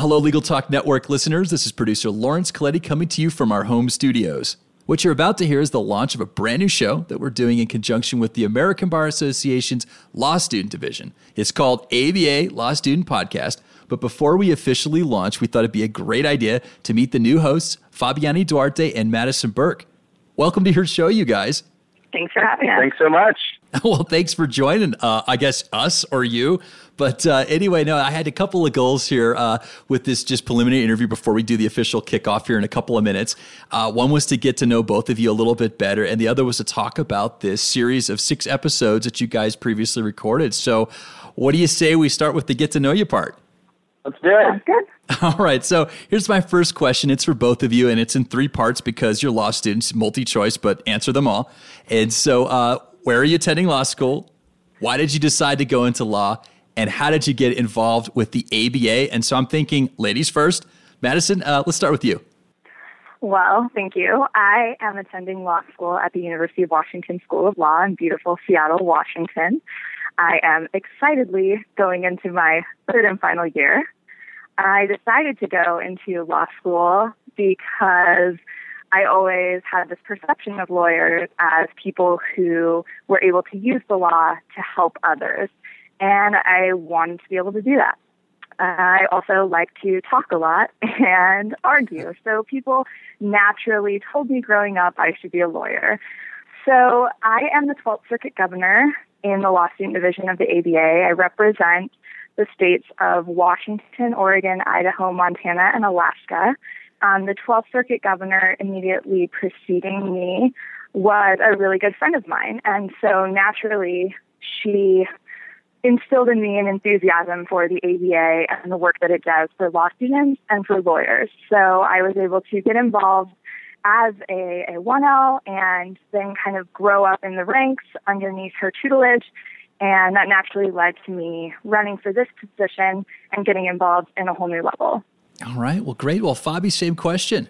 Hello, Legal Talk Network listeners. This is producer Laurence Colletti coming to you from our home studios. What you're about to hear is the launch of a brand new show that we're doing in conjunction with the American Bar Association's Law Student Division. It's called ABA Law Student Podcast. But before we officially launch, we thought it'd be a great idea to meet the new hosts, Fabiani Duarte and Madison Burke. Welcome to your show, you guys. Thanks for having us. Thanks so much. well, thanks for joining, uh, I guess, us or you. But uh, anyway, no, I had a couple of goals here uh, with this just preliminary interview before we do the official kickoff here in a couple of minutes. Uh, one was to get to know both of you a little bit better, and the other was to talk about this series of six episodes that you guys previously recorded. So, what do you say we start with the get to know you part? Let's do it. Good. All right. So here's my first question. It's for both of you, and it's in three parts because you're law students, multi choice, but answer them all. And so, uh, where are you attending law school? Why did you decide to go into law? And how did you get involved with the ABA? And so I'm thinking, ladies first. Madison, uh, let's start with you. Well, thank you. I am attending law school at the University of Washington School of Law in beautiful Seattle, Washington. I am excitedly going into my third and final year. I decided to go into law school because I always had this perception of lawyers as people who were able to use the law to help others. And I wanted to be able to do that. I also like to talk a lot and argue. So people naturally told me growing up I should be a lawyer. So I am the 12th Circuit Governor in the Law Student Division of the ABA. I represent the states of Washington, Oregon, Idaho, Montana, and Alaska. Um, the 12th Circuit Governor immediately preceding me was a really good friend of mine. And so naturally, she instilled in me an enthusiasm for the ABA and the work that it does for law students and for lawyers. So I was able to get involved as a, a 1L and then kind of grow up in the ranks underneath her tutelage. And that naturally led to me running for this position and getting involved in a whole new level. All right. Well, great. Well, Fabi, same question.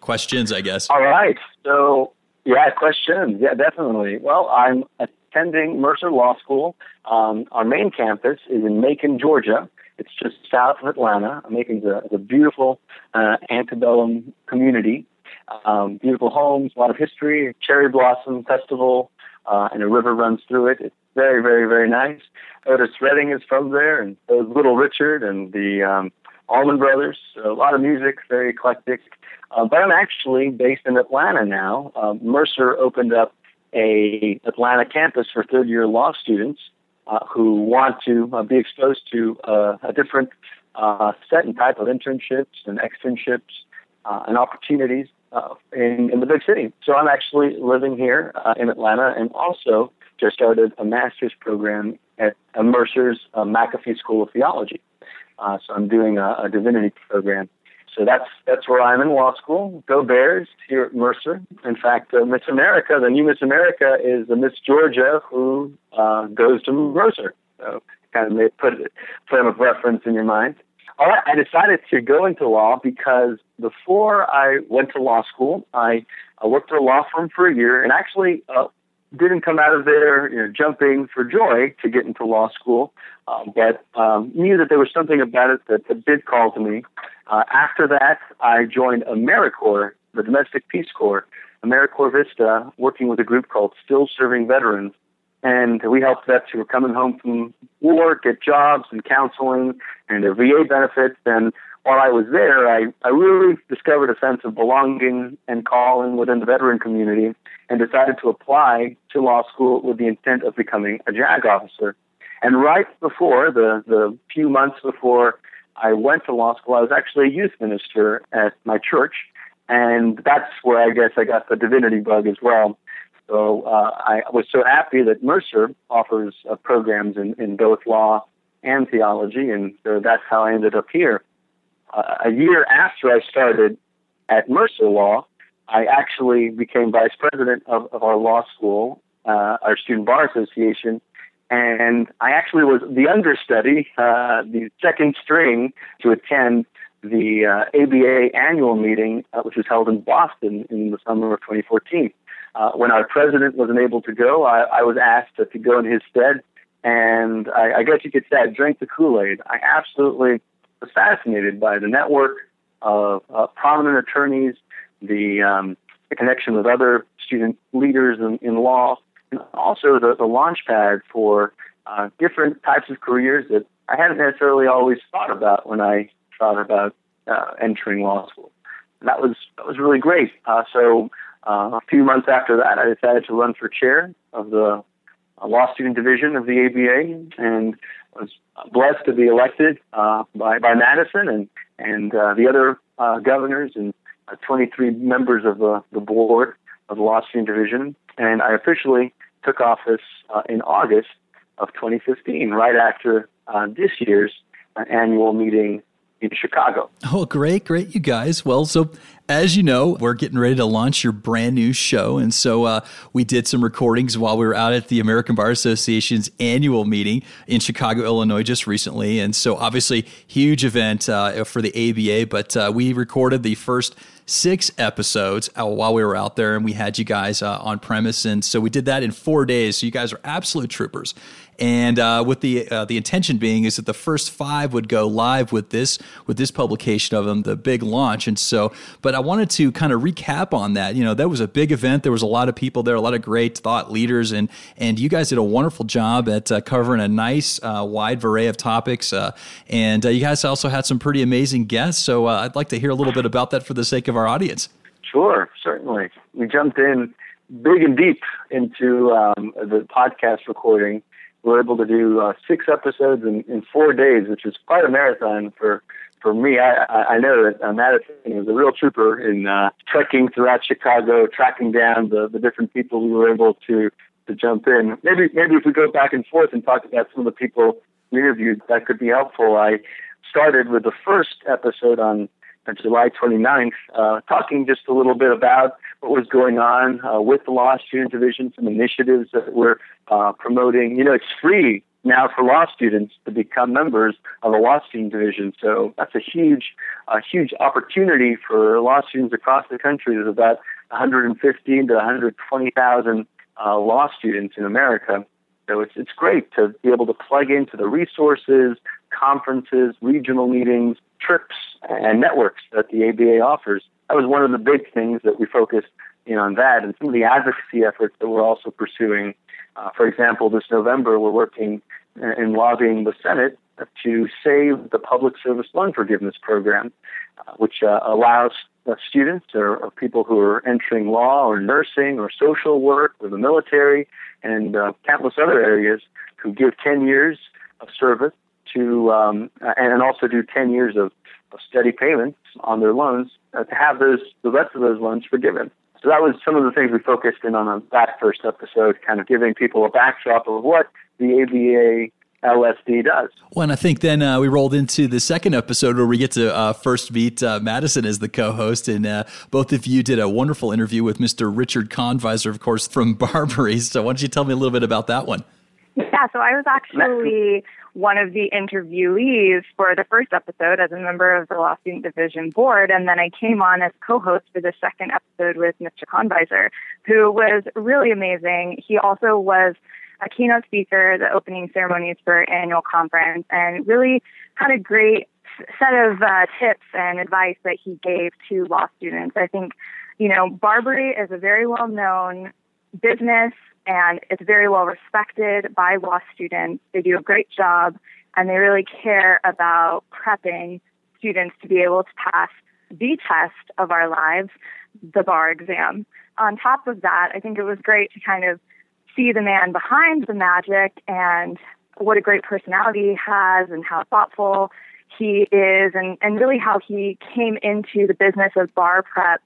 Questions, I guess. All right. So, yeah, questions. Yeah, definitely. Well, I'm attending Mercer Law School. Um, our main campus is in Macon, Georgia. It's just south of Atlanta. Macon's a, a beautiful uh, antebellum community um, beautiful homes, a lot of history, cherry blossom festival, uh, and a river runs through it. It's very, very, very nice. Otis Redding is from there, and Little Richard and the um, Allman Brothers. A lot of music, very eclectic. Uh, but I'm actually based in Atlanta now. Uh, Mercer opened up a Atlanta campus for third year law students uh, who want to uh, be exposed to uh, a different uh, set and type of internships and externships uh, and opportunities uh, in, in the big city. So I'm actually living here uh, in Atlanta and also just started a master's program at Mercer's uh, McAfee School of Theology. Uh, so I'm doing a, a, divinity program. So that's that's where I'm in law school. Go Bears here at Mercer. In fact, uh, Miss America, the new Miss America, is the Miss Georgia who uh, goes to Mercer. So kind of put a frame of reference in your mind. All right, I decided to go into law because before I went to law school, I, I worked at a law firm for a year and actually uh, didn't come out of there you know, jumping for joy to get into law school, uh, but um, knew that there was something about it that, that did call to me. Uh, after that, I joined AmeriCorps, the Domestic Peace Corps, AmeriCorps Vista, working with a group called Still Serving Veterans and we helped vets who were coming home from war get jobs and counseling and their VA benefits. And while I was there, I, I really discovered a sense of belonging and calling within the veteran community and decided to apply to law school with the intent of becoming a JAG officer. And right before, the, the few months before I went to law school, I was actually a youth minister at my church. And that's where I guess I got the divinity bug as well. So uh, I was so happy that Mercer offers uh, programs in, in both law and theology, and so that's how I ended up here. Uh, a year after I started at Mercer Law, I actually became vice president of, of our law school, uh, our Student Bar Association, and I actually was the understudy, uh, the second string to attend the uh, ABA annual meeting, which was held in Boston in the summer of 2014. Uh, when our president wasn't able to go, I, I was asked to, to, go in his stead. And I, I guess you could say I drank the Kool Aid. I absolutely was fascinated by the network of uh, prominent attorneys, the, um, the connection with other student leaders in, in law, and also the, the launch pad for uh, different types of careers that I hadn't necessarily always thought about when I thought about uh, entering law school. And that was that was really great. Uh, so uh, a few months after that, I decided to run for chair of the uh, law student division of the ABA, and was blessed to be elected uh, by by Madison and and uh, the other uh, governors and uh, 23 members of the, the board of the law student division. And I officially took office uh, in August of 2015, right after uh, this year's uh, annual meeting in Chicago. Oh, great, great, you guys. Well, so as you know, we're getting ready to launch your brand new show. And so uh, we did some recordings while we were out at the American Bar Association's annual meeting in Chicago, Illinois, just recently. And so, obviously, huge event uh, for the ABA, but uh, we recorded the first six episodes uh, while we were out there and we had you guys uh, on premise and so we did that in four days so you guys are absolute troopers and uh, with the uh, the intention being is that the first five would go live with this with this publication of them, the big launch. And so, but I wanted to kind of recap on that. You know, that was a big event. There was a lot of people there, a lot of great thought leaders, and and you guys did a wonderful job at uh, covering a nice uh, wide array of topics. Uh, and uh, you guys also had some pretty amazing guests. So I'd like to hear a little bit about that for the sake of our audience. Sure, certainly. We jumped in big and deep into um, the podcast recording we were able to do uh, six episodes in, in four days, which is quite a marathon for for me. I, I know that uh, Madison was a real trooper in uh, trekking throughout Chicago, tracking down the, the different people we were able to to jump in. Maybe maybe if we go back and forth and talk about some of the people we interviewed, that could be helpful. I started with the first episode on July 29th, uh, talking just a little bit about what was going on uh, with the law student division, some initiatives that we're uh, promoting. You know, it's free now for law students to become members of the law student division. So that's a huge, a huge opportunity for law students across the country. There's about 115 to 120,000 uh, law students in America. So it's it's great to be able to plug into the resources, conferences, regional meetings, trips, and networks that the ABA offers. That was one of the big things that we focused in on that, and some of the advocacy efforts that we're also pursuing. Uh, for example, this November we're working in lobbying the Senate to save the public service loan forgiveness program, uh, which uh, allows uh, students or, or, people who are entering law or nursing or social work or the military and uh, countless other areas who give 10 years of service to um, and also do 10 years of, steady payments on their loans uh, to have those the rest of those loans forgiven. So that was some of the things we focused in on that first episode, kind of giving people a backdrop of what the ABA LSD does. Well, and I think then uh, we rolled into the second episode where we get to uh, first meet uh, Madison as the co-host, and uh, both of you did a wonderful interview with Mr. Richard Conviser, of course, from BARBRI. So why don't you tell me a little bit about that one? Yeah, so I was actually one of the interviewees for the first episode as a member of the Law Student Division Board, and then I came on as co-host for the second episode with Mr. Conviser, who was really amazing. He also was a keynote speaker, at the opening ceremonies for annual conference, and really had a great set of uh, tips and advice that he gave to law students. I think, you know, BARBRI is a very well known business and it's very well respected by law students. They do a great job and they really care about prepping students to be able to pass the test of our lives, the bar exam. On top of that, I think it was great to kind of see the man behind the magic and what a great personality he has and how thoughtful he is and, and really how he came into the business of bar prep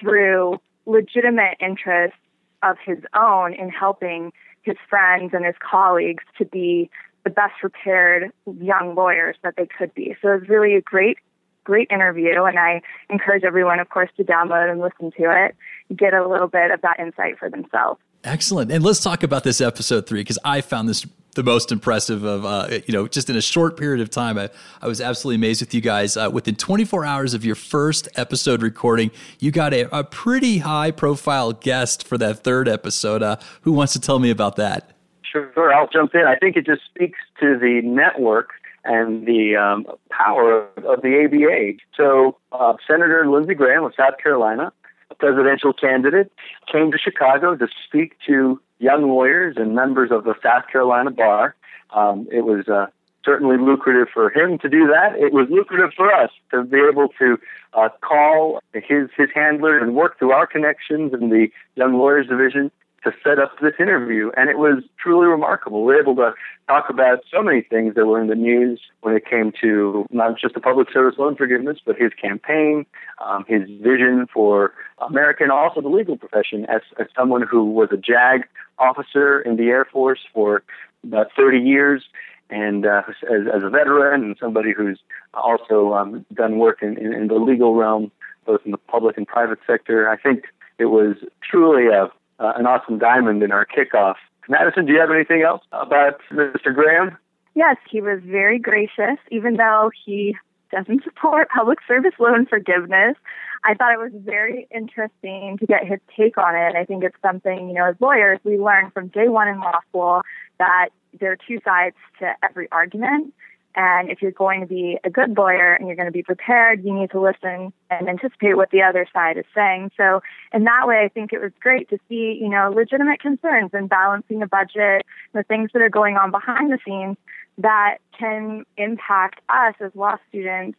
through legitimate interest of his own in helping his friends and his colleagues to be the best prepared young lawyers that they could be. So it was really a great, great interview, and I encourage everyone, of course, to download and listen to it, get a little bit of that insight for themselves. Excellent. And let's talk about this episode three because I found this the most impressive of uh, you know just in a short period of time. I, I was absolutely amazed with you guys. Uh, within 24 hours of your first episode recording, you got a, a pretty high profile guest for that third episode. Uh, who wants to tell me about that? Sure, I'll jump in. I think it just speaks to the network and the um, power of the ABA. So, uh, Senator Lindsey Graham of South Carolina, presidential candidate, came to Chicago to speak to young lawyers and members of the South Carolina bar. Um, it was uh, certainly lucrative for him to do that. It was lucrative for us to be able to uh, call his his handler and work through our connections in the Young Lawyers Division to set up this interview, and it was truly remarkable. We were able to talk about so many things that were in the news when it came to not just the public service loan forgiveness, but his campaign, um, his vision for America, and also the legal profession. As, as someone who was a JAG officer in the Air Force for about 30 years, and uh, as, as, a veteran and somebody who's also um, done work in, in, in, the legal realm, both in the public and private sector, I think it was truly a, uh, an awesome diamond in our kickoff. Madison, do you have anything else about Mr. Graham? Yes, he was very gracious, even though he doesn't support public service loan forgiveness. I thought it was very interesting to get his take on it. I think it's something, you know, as lawyers, we learn from day one in law school that there are two sides to every argument. And if you're going to be a good lawyer and you're going to be prepared, you need to listen and anticipate what the other side is saying. So in that way, I think it was great to see, you know, legitimate concerns and balancing a budget, the things that are going on behind the scenes that can impact us as law students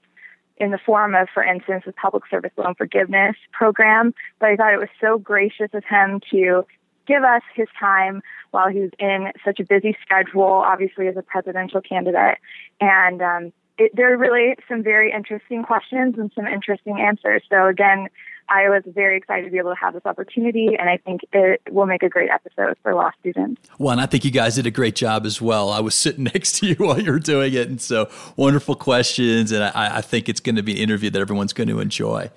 in the form of, for instance, the public service loan forgiveness program. But I thought it was so gracious of him to give us his time while he was in such a busy schedule, obviously as a presidential candidate. And um, it, there are really some very interesting questions and some interesting answers. So again, I was very excited to be able to have this opportunity, and I think it will make a great episode for law students. Well, and I think you guys did a great job as well. I was sitting next to you while you were doing it, and so wonderful questions, and I, I think it's going to be an interview that everyone's going to enjoy.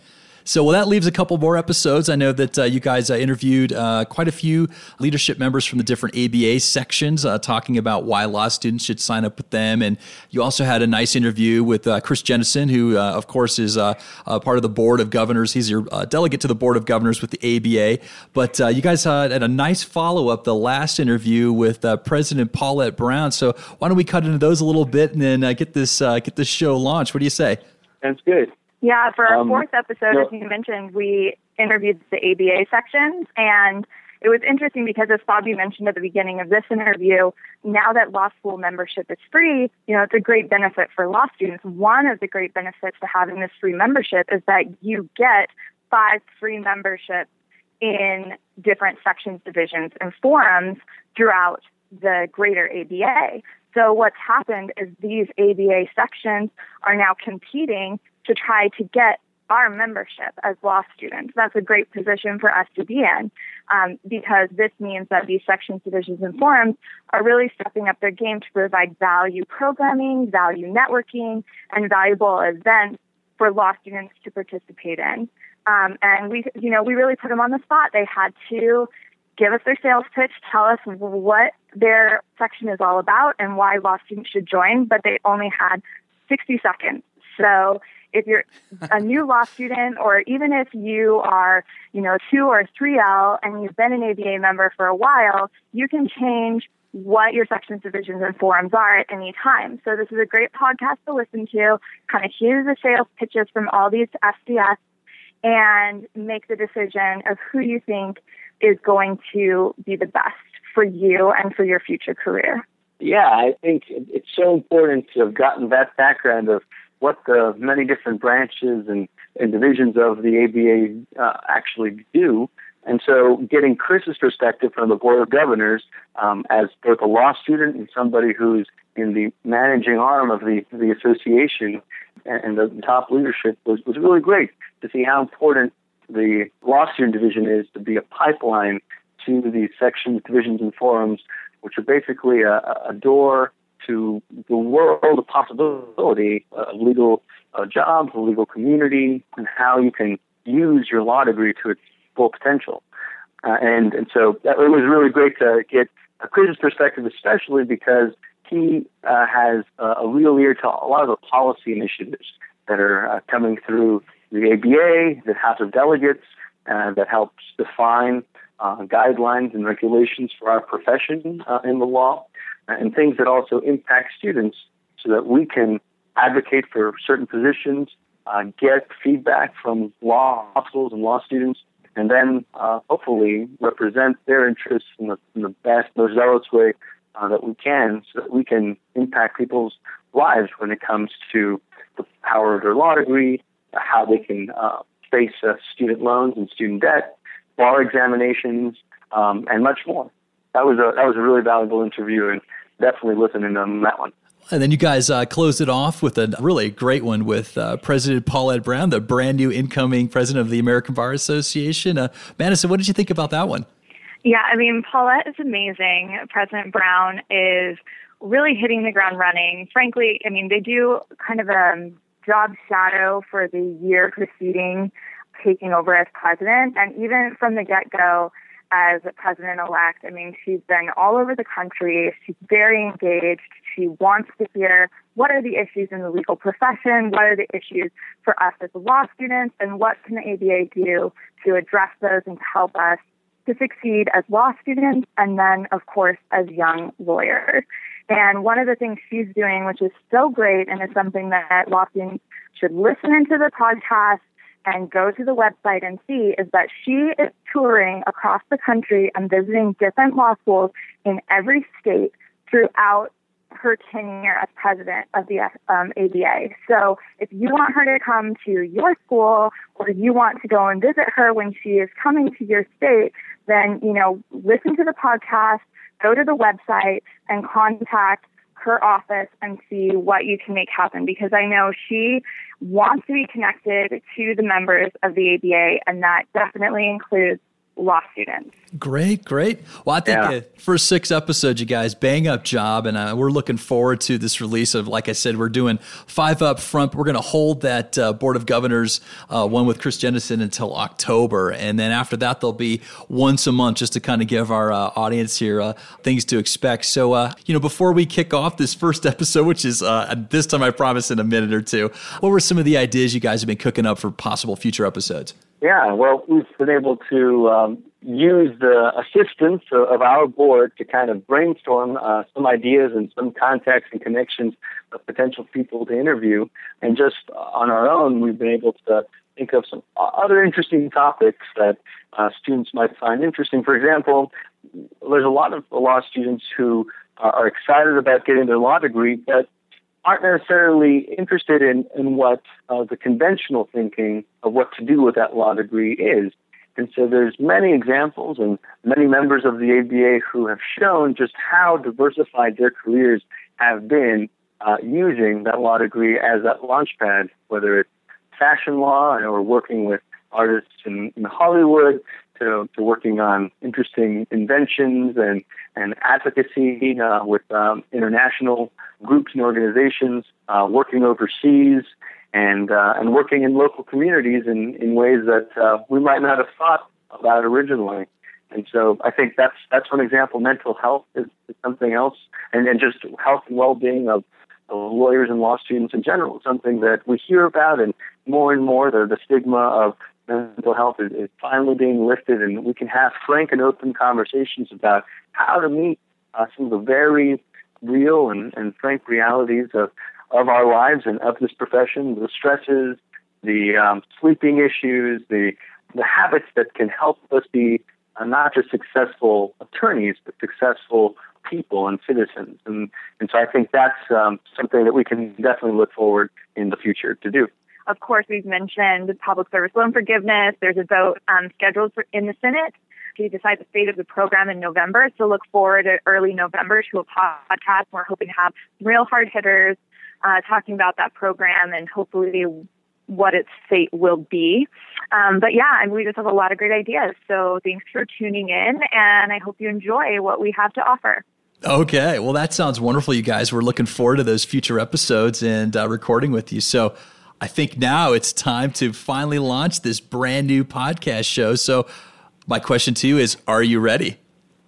So, well, that leaves a couple more episodes. I know that uh, you guys uh, interviewed uh, quite a few leadership members from the different ABA sections, uh, talking about why law students should sign up with them. And you also had a nice interview with uh, Chris Jennison, who, uh, of course, is part of the board of governors. He's your delegate to the board of governors with the ABA. But you guys had a nice follow up, the last interview with President Paulette Brown. So, why don't we cut into those a little bit and then get this get this show launched? What do you say? Sounds good. Yeah, for our um, fourth episode, as you mentioned, we interviewed the ABA sections, and it was interesting because, as Bobby mentioned at the beginning of this interview, now that law school membership is free, you know, it's a great benefit for law students. One of the great benefits to having this free membership is that you get five free memberships in different sections, divisions, and forums throughout the greater ABA. So what's happened is these ABA sections are now competing to try to get our membership as law students. That's a great position for us to be in um, because this means that these sections, divisions, and forums are really stepping up their game to provide value programming, value networking, and valuable events for law students to participate in. Um, and we, you know, we really put them on the spot. They had to give us their sales pitch, tell us what their section is all about and why law students should join, but they only had 60 seconds. So if you're a new law student or even if you are, you know, 2 or 3L and you've been an ABA member for a while, you can change what your sections, divisions, and forums are at any time. So this is a great podcast to listen to, kind of hear the sales pitches from all these SDS and make the decision of who you think is going to be the best for you and for your future career. Yeah, I think it's so important to have gotten that background of what the many different branches and, and divisions of the ABA uh, actually do. And so, getting Chris's perspective from the Board of Governors um, as both a law student and somebody who's in the managing arm of the, the association and, and the top leadership was, was really great to see how important the law student division is to be a pipeline to these sections, divisions, and forums, which are basically a, a door to the world of possibility of legal uh, jobs, the legal community, and how you can use your law degree to its full potential. Uh, and and so that, it was really great to get a Chris's perspective, especially because he uh, has a real ear to a lot of the policy initiatives that are uh, coming through the ABA, the House of Delegates, uh, that helps define uh, guidelines and regulations for our profession in the law and things that also impact students so that we can advocate for certain positions, uh, get feedback from law schools and law students, and then uh, hopefully represent their interests in the, in the best, most zealous way uh, that we can so that we can impact people's lives when it comes to the power of their law degree, how they can uh, face uh, student loans and student debt, bar examinations, um, and much more. That was a that was a really valuable interview, and definitely listening to that one. And then you guys uh, closed it off with a really great one with uh, President Paulette Brown, the brand new incoming president of the American Bar Association. Uh, Madison, what did you think about that one? Yeah, I mean, Paulette is amazing. President Brown is really hitting the ground running. Frankly, I mean, they do kind of a job shadow for the year preceding taking over as president. And even from the get go, as president elect, I mean, she's been all over the country. She's very engaged. She wants to hear what are the issues in the legal profession, what are the issues for us as law students, and what can the ABA do to address those and to help us to succeed as law students and then, of course, as young lawyers. And one of the things she's doing, which is so great and is something that law students should listen into the podcast and go to the website and see, is that she is touring across the country and visiting different law schools in every state throughout her tenure as president of the um, ABA. So if you want her to come to your school or you want to go and visit her when she is coming to your state, then, you know, listen to the podcast, go to the website and contact her office and see what you can make happen because I know she wants to be connected to the members of the ABA and that definitely includes law students. Great, great. Well, I think yeah. the first six episodes, you guys, bang up job, and uh, we're looking forward to this release of. Like I said, we're doing five up front. We're going to hold that uh, Board of Governors uh, one with Chris Jennison until October, and then after that, there'll be once a month just to kind of give our uh, audience here uh, things to expect. So, uh, you know, before we kick off this first episode, which is this time I promise in a minute or two, what were some of the ideas you guys have been cooking up for possible future episodes? Yeah, well, we've been able to um, use the assistance of our board to kind of brainstorm uh, some ideas and some contacts and connections of potential people to interview. And just on our own, we've been able to think of some other interesting topics that uh, students might find interesting. For example, there's a lot of law students who are excited about getting their law degree, but aren't necessarily interested in, in what uh, the conventional thinking of what to do with that law degree is. And so there's many examples and many members of the ABA who have shown just how diversified their careers have been uh, using that law degree as that launchpad, whether it's fashion law or working with artists in, in Hollywood to, to working on interesting inventions and, and advocacy uh, with um, international groups and organizations, uh, working overseas, and, uh, and working in local communities in, in ways that uh, we might not have thought about originally. And so I think that's that's one example. Mental health is, is something else, and, and just health and well-being of, of lawyers and law students in general something that we hear about, and more and more the, the stigma of mental health is, is finally being lifted, and we can have frank and open conversations about how to meet uh, some of the very real and, and frank realities of, of our lives and of this profession, the stresses, the um, sleeping issues, the the habits that can help us be uh, not just successful attorneys, but successful people and citizens. And, and so I think that's um, something that we can definitely look forward in the future to do. Of course, we've mentioned public service loan forgiveness. There's a vote um, scheduled for, in the Senate to decide the fate of the program in November. So look forward to early November to a podcast. We're hoping to have real hard hitters uh, talking about that program and hopefully what its fate will be. Um, but yeah, and we just have a lot of great ideas. So thanks for tuning in, and I hope you enjoy what we have to offer. Okay, well, that sounds wonderful, you guys. We're looking forward to those future episodes and uh, recording with you. So I think now it's time to finally launch this brand new podcast show. So, my question to you is Are you ready?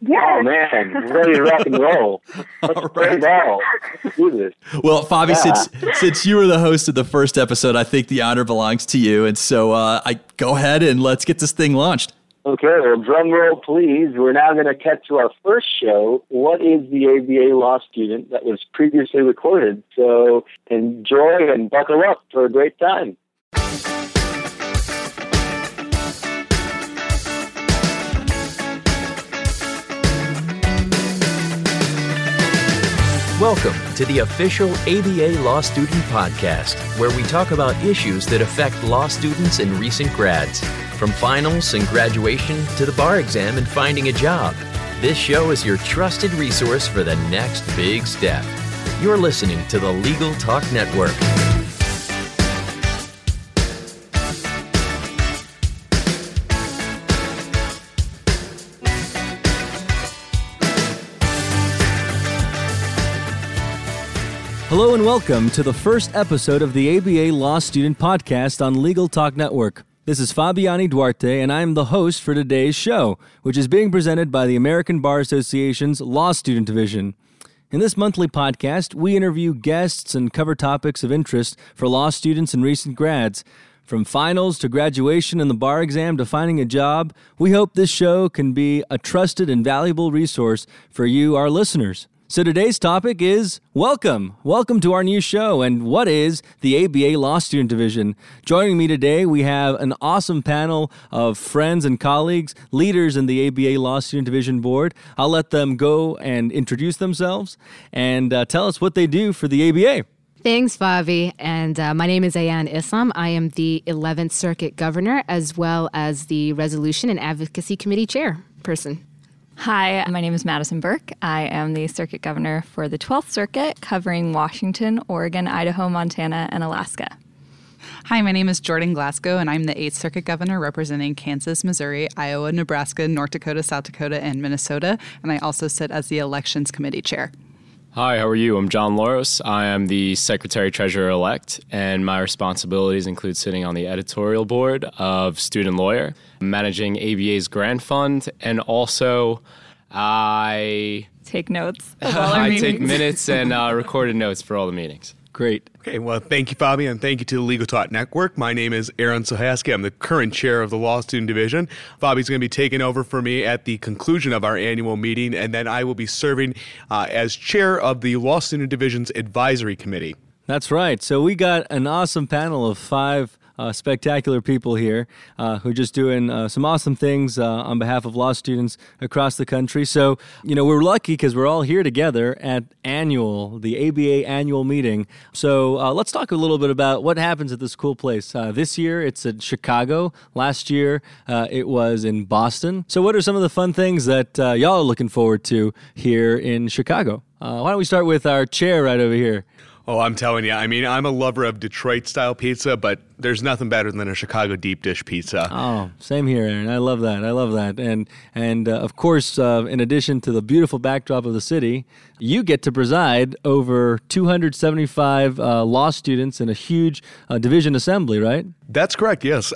Yes. Oh man, ready to rock and roll. Let's right. Let's do this. Well, Fabi, yeah. since since you were the host of the first episode, I think the honor belongs to you. And so, uh, I go ahead and let's get this thing launched. Okay, well, drum roll, please. We're now going to cut to our first show. What is the ABA law student that was previously recorded? So enjoy and buckle up for a great time. Welcome to the official ABA Law Student Podcast, where we talk about issues that affect law students and recent grads. From finals and graduation to the bar exam and finding a job, this show is your trusted resource for the next big step. You're listening to the Legal Talk Network. Hello and welcome to the first episode of the ABA Law Student Podcast on Legal Talk Network. This is Fabiani Duarte, and I'm the host for today's show, which is being presented by the American Bar Association's Law Student Division. In this monthly podcast, we interview guests and cover topics of interest for law students and recent grads. From finals to graduation and the bar exam to finding a job, we hope this show can be a trusted and valuable resource for you, our listeners. So today's topic is welcome. Welcome to our new show. And what is the ABA Law Student Division? Joining me today, we have an awesome panel of friends and colleagues, leaders in the ABA Law Student Division board. I'll let them go and introduce themselves and uh, tell us what they do for the ABA. Thanks, Fabi. And uh, my name is Ayan Islam. I am the 11th Circuit Governor as well as the Resolution and Advocacy Committee Chairperson. Hi, my name is Madison Burke. I am the Circuit Governor for the 12th Circuit, covering Washington, Oregon, Idaho, Montana, and Alaska. Hi, my name is Jordan Glasgow, and I'm the 8th Circuit Governor representing Kansas, Missouri, Iowa, Nebraska, North Dakota, South Dakota, and Minnesota. And I also sit as the Elections Committee Chair. Hi, how are you? I'm John Loros. I am the Secretary Treasurer elect, and my responsibilities include sitting on the editorial board of Student Lawyer, managing ABA's grant fund, and also I take notes. I meetings. take minutes and uh, recorded notes for all the meetings. Great. Okay, well, thank you, Fabi, and thank you to the Legal Talk Network. My name is Aaron Sohaski. I'm the current chair of the Law Student Division. Fabi's going to be taking over for me at the conclusion of our annual meeting, and then I will be serving uh, as chair of the Law Student Division's Advisory Committee. That's right. So we got an awesome panel of five uh, spectacular people here uh, who are just doing uh, some awesome things uh, on behalf of law students across the country. So, you know, we're lucky because we're all here together at annual, the ABA annual meeting. So uh, let's talk a little bit about what happens at this cool place. Uh, this year it's at Chicago. Last year it was in Boston. So, what are some of the fun things that y'all are looking forward to here in Chicago? why don't we start with our chair right over here? Oh, I'm telling you. I mean, I'm a lover of Detroit style pizza, but there's nothing better than a Chicago deep dish pizza. Oh, same here, Aaron. I love that. I love that. And and uh, of course, uh, in addition to the beautiful backdrop of the city, you get to preside over 275 uh, law students in a huge uh, division assembly, right? That's correct. Yes.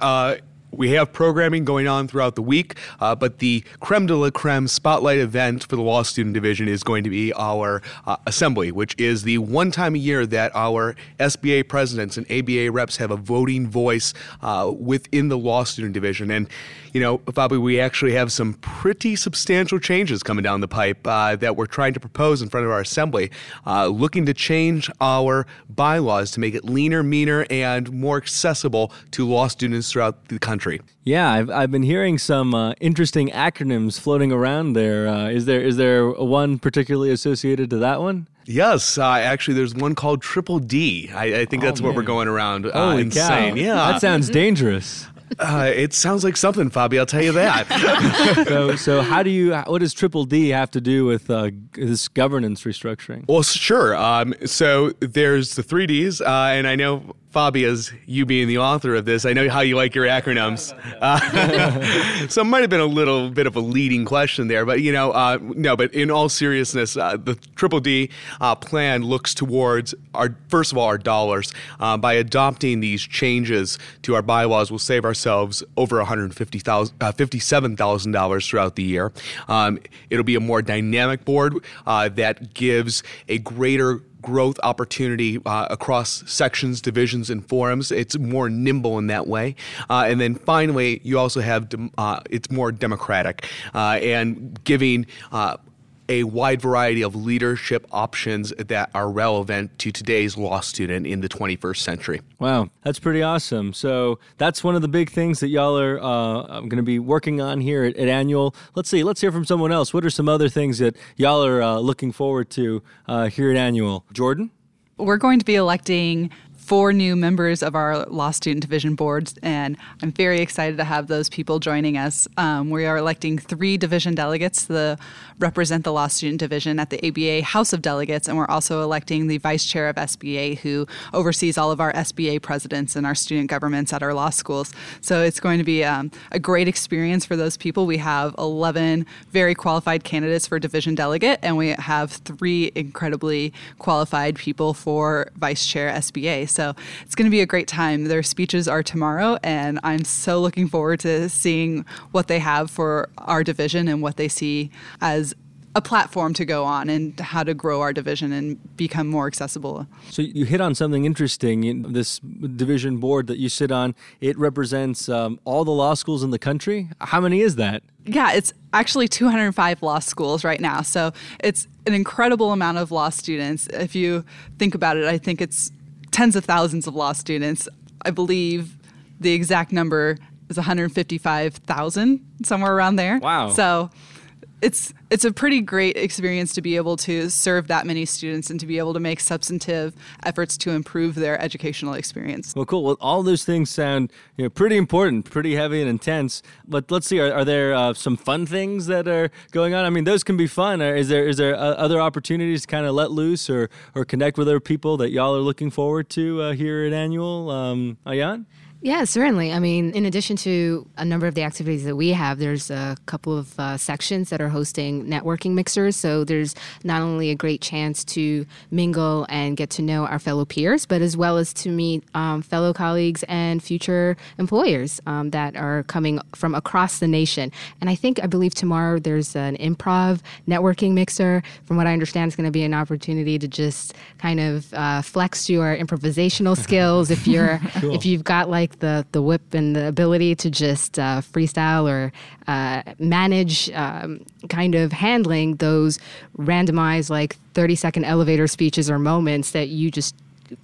We have programming going on throughout the week, uh, but the creme de la creme spotlight event for the law student division is going to be our uh, assembly, which is the one time a year that our SBA presidents and ABA reps have a voting voice uh, within the law student division. And you know, Bobby, we actually have some pretty substantial changes coming down the pipe uh, that we're trying to propose in front of our assembly, uh, looking to change our bylaws to make it leaner, meaner, and more accessible to law students throughout the country. Yeah, I've, I've been hearing some uh, interesting acronyms floating around there. Uh, is there is there one particularly associated to that one? Yes, uh, actually, there's one called Triple D. I, I think that's oh, what we're going around. Uh, Holy insane. cow! Yeah, that sounds dangerous. Uh, it sounds like something, Fabi. I'll tell you that. so, so how do you? What does Triple D have to do with uh, this governance restructuring? Well, sure. Um, so there's the three Ds, uh, and I know Fabi, as you being the author of this, I know how you like your acronyms. Uh, so it might have been a little bit of a leading question there, but you know, uh, no. But in all seriousness, uh, the Triple D uh, plan looks towards our first of all our dollars. Uh, by adopting these changes to our bylaws, we'll save ourselves over one hundred fifty thousand, uh, fifty-seven thousand dollars throughout the year. Um, it'll be a more dynamic board that gives a greater growth opportunity uh, across sections, divisions, and forums. It's more nimble in that way. Uh, and then finally, you also have uh, it's more democratic uh, and giving uh, a wide variety of leadership options that are relevant to today's law student in the 21st century. Wow, that's pretty awesome. So that's one of the big things that y'all are uh, going to be working on here at, at, Annual. Let's see, let's hear from someone else. What are some other things that y'all are uh, looking forward to uh, here at Annual? Jordan? We're going to be electing four new members of our law student division boards, and I'm very excited to have those people joining us. Um, we are electing three division delegates to represent the law student division at the ABA House of Delegates, and we're also electing the vice chair of SBA, who oversees all of our SBA presidents and our student governments at our law schools. So it's going to be um, a great experience for those people. We have 11 very qualified candidates for division delegate, and we have three incredibly qualified people for vice chair SBA. So it's going to be a great time. Their speeches are tomorrow, and I'm so looking forward to seeing what they have for our division and what they see as a platform to go on and how to grow our division and become more accessible. So you hit on something interesting. in This division board that you sit on, it represents um, all the law schools in the country. How many is that? Yeah, it's actually 205 law schools right now. So it's an incredible amount of law students. If you think about it, I think it's tens of thousands of law students. I believe the exact number is 155,000, somewhere around there. Wow. So it's it's a pretty great experience to be able to serve that many students and to be able to make substantive efforts to improve their educational experience. Well, cool. Well, all those things sound you know, pretty important, pretty heavy and intense. But let's see, are, are there uh, some fun things that are going on? I mean, those can be fun. Is there is there uh, other opportunities to kind of let loose or or connect with other people that y'all are looking forward to uh, here at Annual? Um, Ayan? Yeah, certainly. I mean, in addition to a number of the activities that we have, there's a couple of uh, sections that are hosting networking mixers. So there's not only a great chance to mingle and get to know our fellow peers, but as well as to meet um, fellow colleagues and future employers um, that are coming from across the nation. And I think, I believe tomorrow there's an improv networking mixer. From what I understand, it's going to be an opportunity to just kind of uh, flex your improvisational skills if you're cool. if you've got like the the whip and the ability to just uh, freestyle or uh, manage um, kind of handling those randomized like 30 second elevator speeches or moments that you just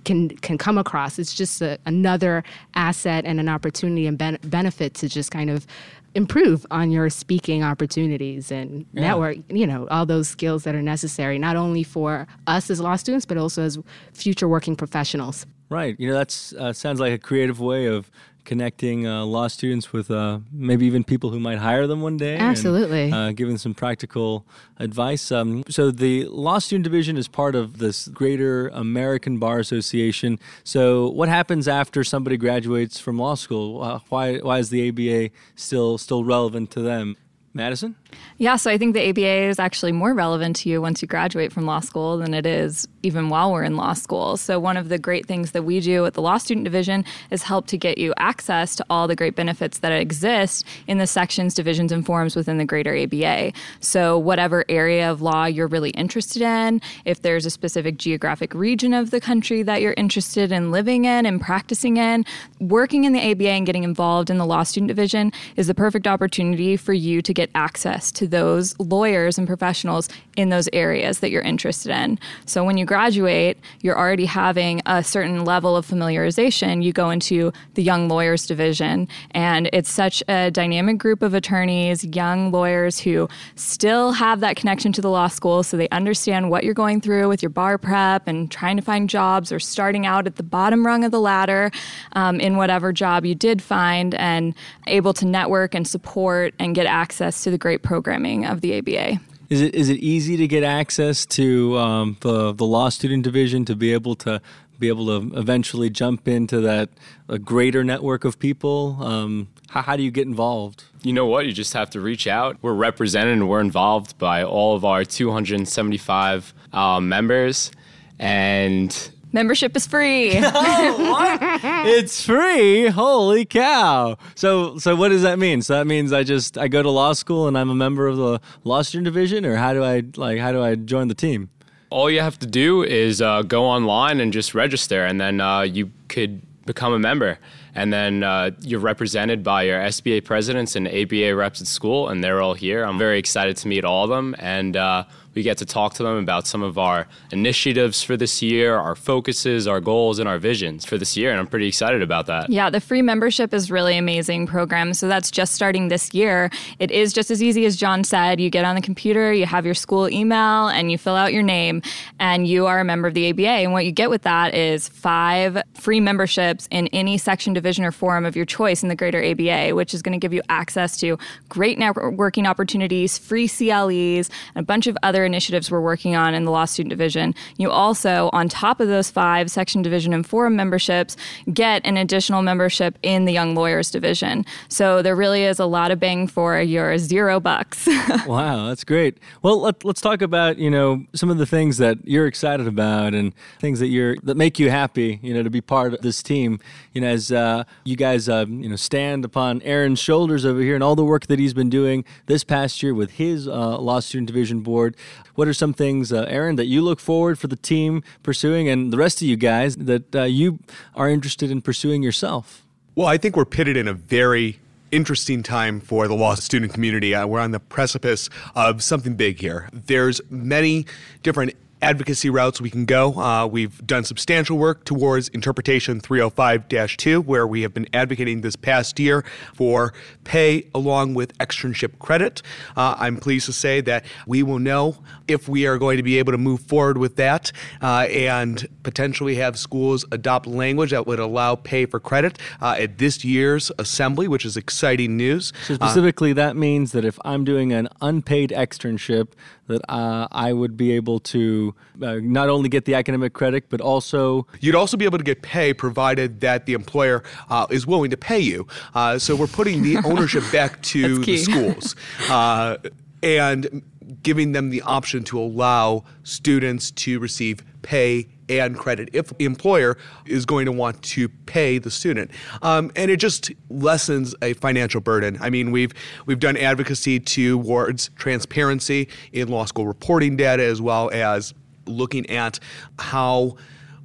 can can come across. It's just a, another asset and an opportunity and ben- benefit to just kind of improve on your speaking opportunities and yeah. network, you know, all those skills that are necessary, not only for us as law students, but also as future working professionals. Right. You know, that uh, sounds like a creative way of connecting uh, law students with uh, maybe even people who might hire them one day. Absolutely. And, uh, giving some practical advice. Um, so, the Law Student Division is part of this greater American Bar Association. So, what happens after somebody graduates from law school? why, why is the ABA still, still relevant to them? Madison? Yeah, so I think the ABA is actually more relevant to you once you graduate from law school than it is even while we're in law school. So, one of the great things that we do at the Law Student Division is help to get you access to all the great benefits that exist in the sections, divisions, and forums within the greater ABA. So, whatever area of law you're really interested in, if there's a specific geographic region of the country that you're interested in living in and practicing in, working in the ABA and getting involved in the Law Student Division is the perfect opportunity for you to get access to those lawyers and professionals in those areas that you're interested in. So when you graduate, you're already having a certain level of familiarization. You go into the Young Lawyers Division, and it's such a dynamic group of attorneys, young lawyers who still have that connection to the law school, so they understand what you're going through with your bar prep and trying to find jobs or starting out at the bottom rung of the ladder um, in whatever job you did find, and able to network and support and get access to the great programming of the ABA. Is it is it easy to get access to um, the the law student division to be able to be able to eventually jump into that a greater network of people? Um, how, how do you get involved? You know what? You just have to reach out. We're represented and we're involved by all of our 275 uh, members, and Membership is free. oh, what? it's free. Holy cow. So so what does that mean? So that means I just I go to law school and I'm a member of the law student division or how do I like how do I join the team? All you have to do is uh, go online and just register, and then uh, you could become a member. And then uh, you're represented by your SBA presidents and ABA reps at school, and they're all here. I'm very excited to meet all of them. And uh, we get to talk to them about some of our initiatives for this year, our focuses, our goals, and our visions for this year. And I'm pretty excited about that. Yeah, the free membership is really amazing program. So that's just starting this year. It is just as easy as John said. You get on the computer, you have your school email, and you fill out your name, and you are a member of the ABA. And what you get with that is five free memberships in any section, division, or forum of your choice in the greater ABA, which is going to give you access to great networking opportunities, free CLEs, and a bunch of other initiatives we're working on in the Law Student Division. You also, on top of those five section division and forum memberships, get an additional membership in the Young Lawyers Division. So there really is a lot of bang for your zero bucks. wow, that's great. Well, let, us talk about you know some of the things that you're excited about and things that you're that make you happy. You know, to be part of this team. You know, as uh, you guys uh, you know stand upon Aaron's shoulders over here and all the work that he's been doing this past year with his uh, Law Student Division board. What are some things, uh, Aaron, that you look forward for the team pursuing, and the rest of you guys that uh, you are interested in pursuing yourself? Well, I think we're pitted in a very interesting time for the law student community. Uh, we're on the precipice of something big here. There's many different advocacy routes we can go. Uh, we've done substantial work towards Interpretation 305 2, where we have been advocating this past year for pay along with externship credit. Uh, I'm pleased to say that we will know if we are going to be able to move forward with that uh, and potentially have schools adopt language that would allow pay for credit uh, at this year's assembly, which is exciting news. So, specifically, that means that if I'm doing an unpaid externship, that uh, I would be able to uh, not only get the academic credit, but also. You'd also be able to get pay provided that the employer uh, is willing to pay you. Uh, so we're putting the ownership back to the schools. Uh, and giving them the option to allow students to receive pay and credit if the employer is going to want to pay the student. Um, and it just lessens a financial burden. I mean, we've we've done advocacy towards transparency in law school reporting data as well as looking at how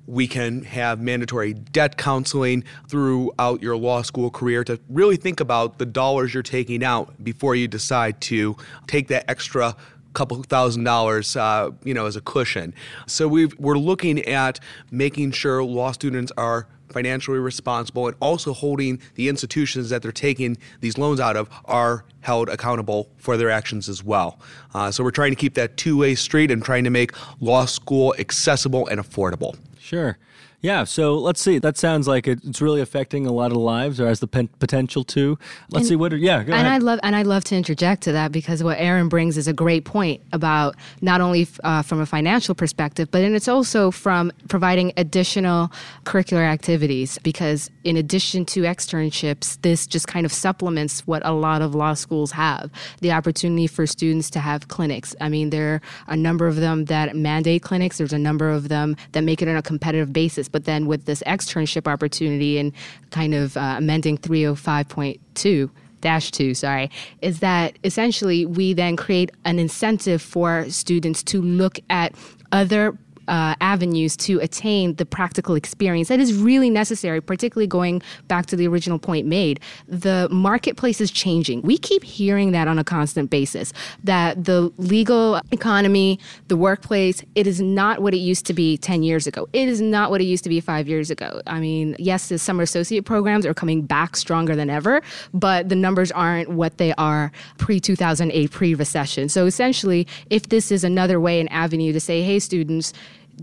we can have mandatory debt counseling throughout your law school career to really think about the dollars you're taking out before you decide to take that extra couple thousand dollars, uh, you know, as a cushion. So we we're looking at making sure law students are financially responsible and also holding the institutions that they're taking these loans out of are held accountable for their actions as well. Uh, so we're trying to keep that two-way street and trying to make law school accessible and affordable. Sure. Yeah, so let's see. That sounds like it's really affecting a lot of lives, or has the pen- potential to. Let's and, see what. Are, yeah, and ahead. I love and I love to interject to that because what Aaron brings is a great point about not only uh, from a financial perspective, but and it's also from providing additional curricular activities. Because in addition to externships, this just kind of supplements what a lot of law schools have: the opportunity for students to have clinics. I mean, there are a number of them that mandate clinics. There's a number of them that make it on a competitive basis but then with this externship opportunity and kind of uh, amending 305.2 dash two, sorry, is that essentially we then create an incentive for students to look at other uh, avenues to attain the practical experience that is really necessary, particularly going back to the original point made. The marketplace is changing. We keep hearing that on a constant basis that the legal economy, the workplace, it is not what it used to be 10 years ago. It is not what it used to be five years ago. I mean, yes, the summer associate programs are coming back stronger than ever, but the numbers aren't what they are pre 2008, pre recession. So essentially, if this is another way, an avenue to say, hey, students,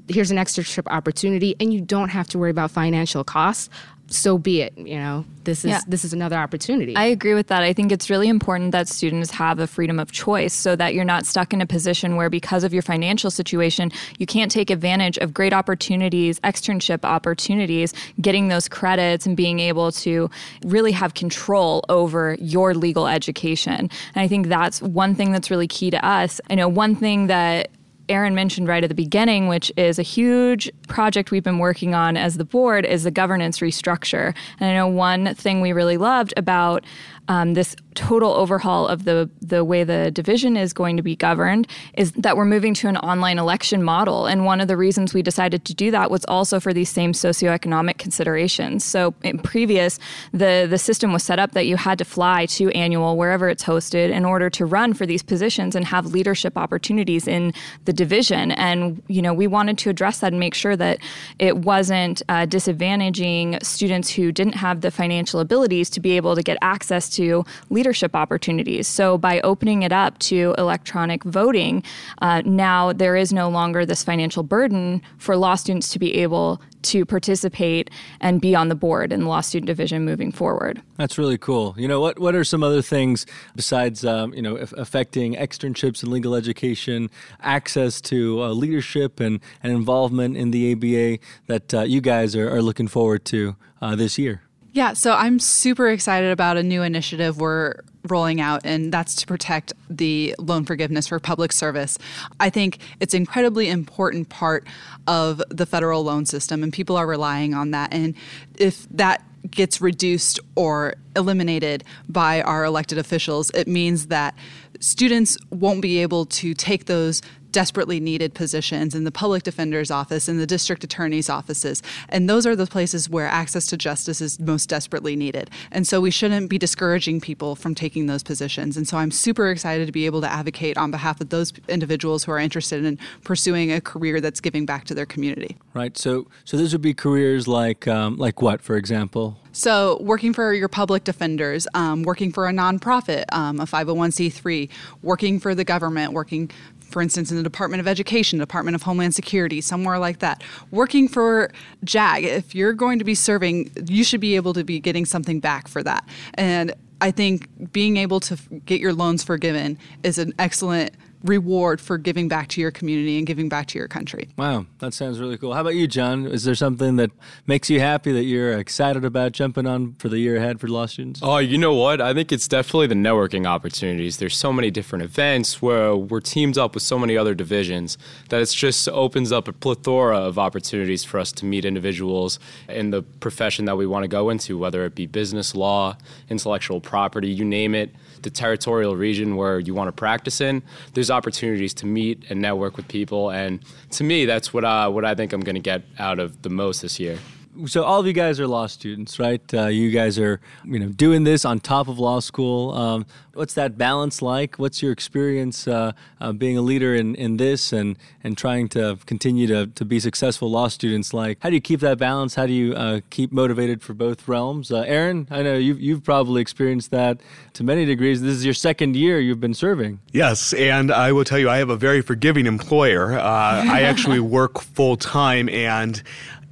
here's an externship opportunity and you don't have to worry about financial costs so be it you know? This is yeah. this is another opportunity. I agree with that. I think it's really important that students have a freedom of choice so that you're not stuck in a position where because of your financial situation you can't take advantage of great opportunities externship opportunities getting those credits and being able to really have control over your legal education. And i think that's one thing that's really key to us. I know one thing that Aaron mentioned right at the beginning, which is a huge project we've been working on as the board, is the governance restructure. And I know one thing we really loved about um, this total overhaul of the the way the division is going to be governed is that we're moving to an online election model. And one of the reasons we decided to do that was also for these same socioeconomic considerations. So in previous, the the system was set up that you had to fly to annual wherever it's hosted in order to run for these positions and have leadership opportunities in the division. And you know we wanted to address that and make sure that it wasn't uh, disadvantaging students who didn't have the financial abilities to be able to get access to leadership opportunities. So by opening it up to electronic voting, uh, now there is no longer this financial burden for law students to be able to participate and be on the board in the law student division moving forward. That's really cool. You know, what what are some other things besides um, you know affecting externships and legal education, access to uh, leadership and, and involvement in the ABA that uh, you guys are, are looking forward to uh, this year? Yeah, so I'm super excited about a new initiative we're rolling out, and that's to protect the loan forgiveness for public service. I think it's an incredibly important part of the federal loan system, and people are relying on that. And if that gets reduced or eliminated by our elected officials, it means that students won't be able to take those desperately needed positions in the public defender's office and the district attorney's offices. And those are the places where access to justice is most desperately needed. And so we shouldn't be discouraging people from taking those positions. And so I'm super excited to be able to advocate on behalf of those individuals who are interested in pursuing a career that's giving back to their community. Right. So so those would be careers like um, like what, for example? So, working for your public defenders, um, working for a nonprofit, um, a 501c3, working for the government, working for instance, in the Department of Education, Department of Homeland Security, somewhere like that. Working for JAG, if you're going to be serving, you should be able to be getting something back for that. And I think being able to get your loans forgiven is an excellent reward for giving back to your community and giving back to your country. Wow, that sounds really cool. How about you, John? Is there something that makes you happy that you're excited about jumping on for the year ahead for law students? Oh, you know what? I think it's definitely the networking opportunities. There's so many different events where we're teamed up with so many other divisions that it just opens up a plethora of opportunities for us to meet individuals in the profession that we want to go into, whether it be business law, intellectual property, you name it the territorial region where you want to practice in, there's opportunities to meet and network with people. And to me, that's what, uh, what I think I'm going to get out of the most this year so all of you guys are law students, right? Uh, you guys are, you know, doing this on top of law school. Um, what's that balance like? What's your experience uh, uh, being a leader in, in this and, and trying to continue to, to be successful law students like? How do you keep that balance? How do you uh, keep motivated for both realms? Uh, Aaron, I know you've, you've probably experienced that to many degrees. This is your second year you've been serving. Yes, and I will tell you, I have a very forgiving employer. Uh, I actually work full time and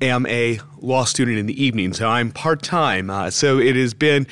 am a law student in the evening, so I'm part time. Uh, so it has been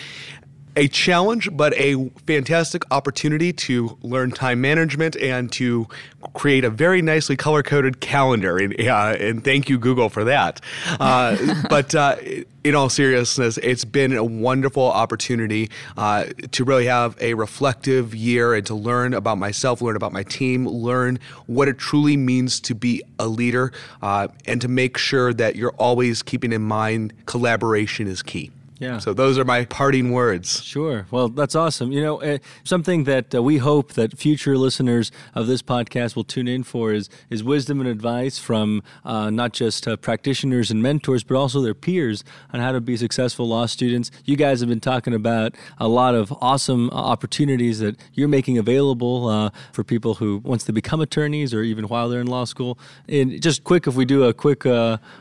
a challenge, but a fantastic opportunity to learn time management and to create a very nicely color coded calendar. And, uh, and, thank you, Google, for that. Uh, but uh, in all seriousness, it's been a wonderful opportunity uh, to really have a reflective year and to learn about myself, learn about my team, learn what it truly means to be a leader, uh, and to make sure that you're always keeping in mind collaboration is key. Yeah. So those are my parting words. Sure. Well, that's awesome. You know, uh, something that uh, we hope that future listeners of this podcast will tune in for is is wisdom and advice from uh, not just uh, practitioners and mentors, but also their peers on how to be successful law students. You guys have been talking about a lot of awesome uh, opportunities that you're making available uh, for people who once they become attorneys or even while they're in law school. And just quick, if we do a quick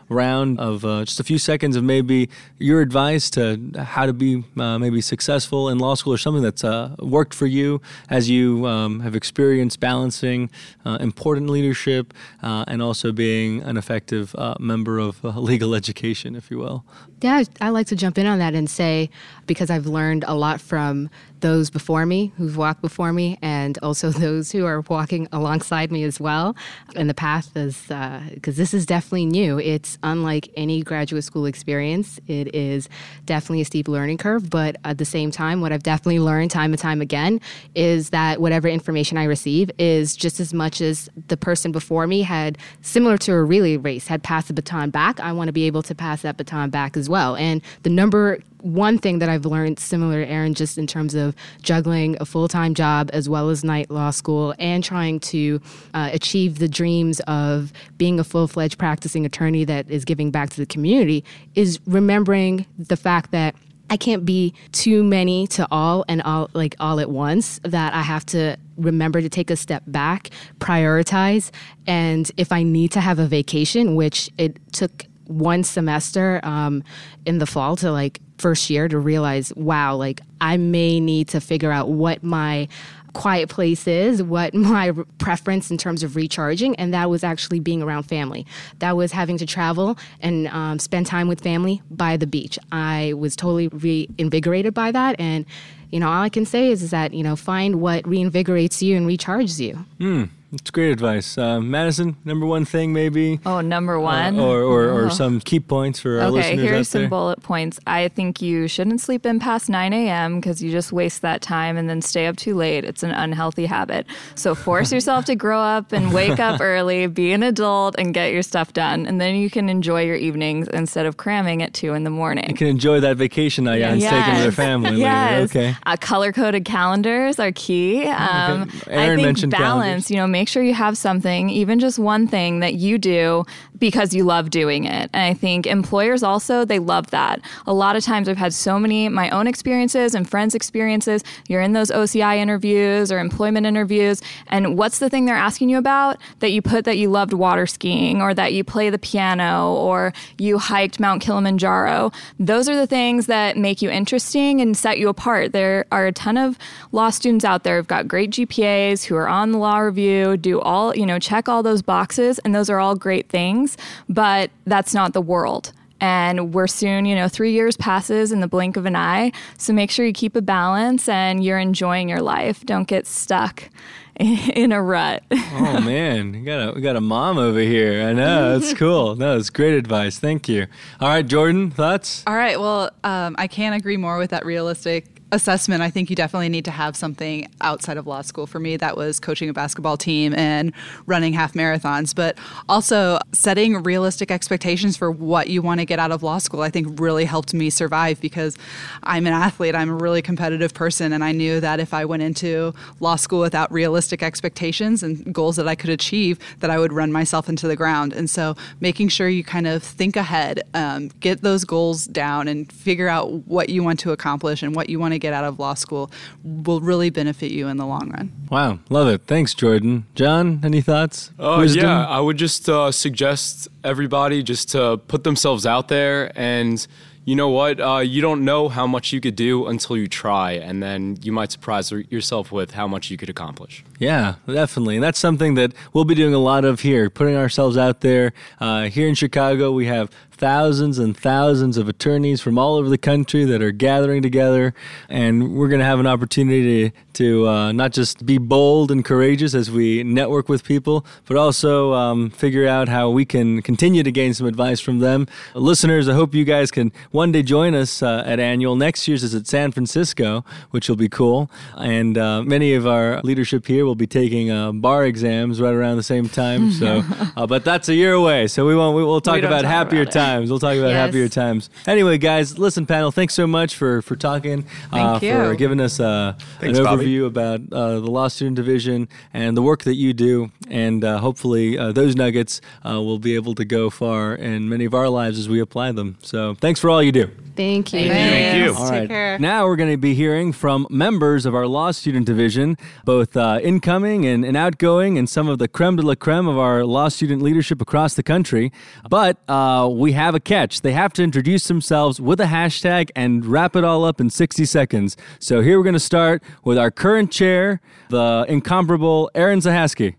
round of just a few seconds of maybe your advice to how to be uh, maybe successful in law school or something that's uh, worked for you as you um, have experienced balancing uh, important leadership uh, and also being an effective uh, member of legal education, if you will. Yeah, I like to jump in on that and say, because I've learned a lot from those before me who've walked before me and also those who are walking alongside me as well. And the path is, because uh, this is definitely new. It's unlike any graduate school experience. It is definitely a steep learning curve, but at the same time, what I've definitely learned time and time again is that whatever information I receive is just as much as the person before me had, similar to a relay race, had passed the baton back. I want to be able to pass that baton back as well. And the number one thing that I've learned similar to Aaron, just in terms of juggling a full time job as well as night law school and trying to uh, achieve the dreams of being a full fledged practicing attorney that is giving back to the community, is remembering the fact that I can't be too many to all and all like all at once that I have to remember to take a step back, prioritize, and if I need to have a vacation, which it took one semester um, in the fall to like first year to realize, wow, like I may need to figure out what my quiet place is, what my preference in terms of recharging, and that was actually being around family. That was having to travel and um, spend time with family by the beach. I was totally reinvigorated by that, and you know, all I can say is, is that you know, find what reinvigorates you and recharges you. Mm. It's great advice. Uh, Madison, number one thing maybe? Oh, number one? Uh, or, or, or oh. some key points for our listeners. okay, listeners here's out some there. bullet points. I think you shouldn't sleep in past 9 a.m. because you just waste that time and then stay up too late. It's an unhealthy habit. So force yourself to grow up and wake up early, be an adult, and get your stuff done. And then you can enjoy your evenings instead of cramming at 2 in the morning. You can enjoy that vacation and yes. taking with your family yes. later. Okay. Uh, color-coded calendars are key. Um, okay. Aaron I think mentioned balance, calendars. you know, make sure you have something, even just one thing that you do because you love doing it. And I think employers also, they love that. A lot of times I've had so many my own experiences and friends' experiences. You're in those OCI interviews or employment interviews, and what's the thing they're asking you about that you put that you loved water skiing or that you play the piano or you hiked Mount Kilimanjaro? Those are the things that make you interesting and set you apart. There are a ton of law students out there who've got great GPAs, who are on the law review, do all, you know, check all those boxes, and those are all great things, but that's not the world and we're soon, you know, three years passes in the blink of an eye. So make sure you keep a balance and you're enjoying your life. Don't get stuck in a rut. oh man, we got a we got a mom over here. I know that's cool. No, it's great advice. Thank you. All right, Jordan, thoughts? All right. Well, um, I can't agree more with that realistic assessment, I think you definitely need to have something outside of law school. For me, that was coaching a basketball team and running half marathons, but also setting realistic expectations for what you want to get out of law school. I think really helped me survive because I'm an athlete, I'm a really competitive person, and I knew that if I went into law school without realistic expectations and goals that I could achieve, that I would run myself into the ground. And so, making sure you kind of think ahead, um, get those goals down, and figure out what you want to accomplish and what you want to to get out of law school will really benefit you in the long run. Wow, love it. Thanks, Jordan. John, any thoughts? Uh, yeah, I would just uh, suggest everybody just to put themselves out there and you know what? Uh, you don't know how much you could do until you try, and then you might surprise yourself with how much you could accomplish. Yeah, definitely. And that's something that we'll be doing a lot of here, putting ourselves out there. Uh, here in Chicago, we have thousands and thousands of attorneys from all over the country that are gathering together, and we're going to have an opportunity to, to uh, not just be bold and courageous as we network with people, but also um, figure out how we can continue to gain some advice from them. Listeners, I hope you guys can one day join us uh, at Annual. Next year's is at San Francisco, which will be cool. And uh, many of our leadership here will be taking uh, bar exams right around the same time. So, uh, but that's a year away. So we won't. We, will talk we about happier about times. We'll talk about yes. happier times. Anyway, guys, listen, panel. Thanks so much for for talking. Thank you. For giving us uh, Thanks, an Bobby. overview about uh, the law student division and the work that you do, and uh, hopefully uh, those nuggets uh, will be able to go far in many of our lives as we apply them. So, thanks for all you do. Thank you. Thank you. All Take right. care. Now we're going to be hearing from members of our law student division, both uh, incoming and, and outgoing, and some of the creme de la creme of our law student leadership across the country. But uh, we have a catch. They have to introduce themselves with a hashtag and wrap it all up in 60 seconds. So here we're going to start with our current chair, the incomparable Aaron Zahaski.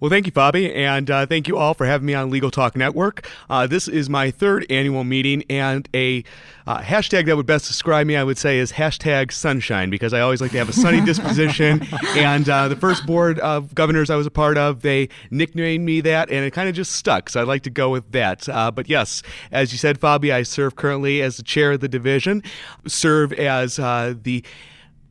Well, thank you, Bobby, and uh, thank you all for having me on Legal Talk Network. Uh, this is my third annual meeting, and a uh, hashtag that would best describe me, I would say, is hashtag sunshine, because I always like to have a sunny disposition. and uh, the first board of governors I was a part of, they nicknamed me that, and it kind of just stuck, so I'd like to go with that. Uh, but yes, as you said, Bobby, I serve currently as the chair of the division, serve as uh, the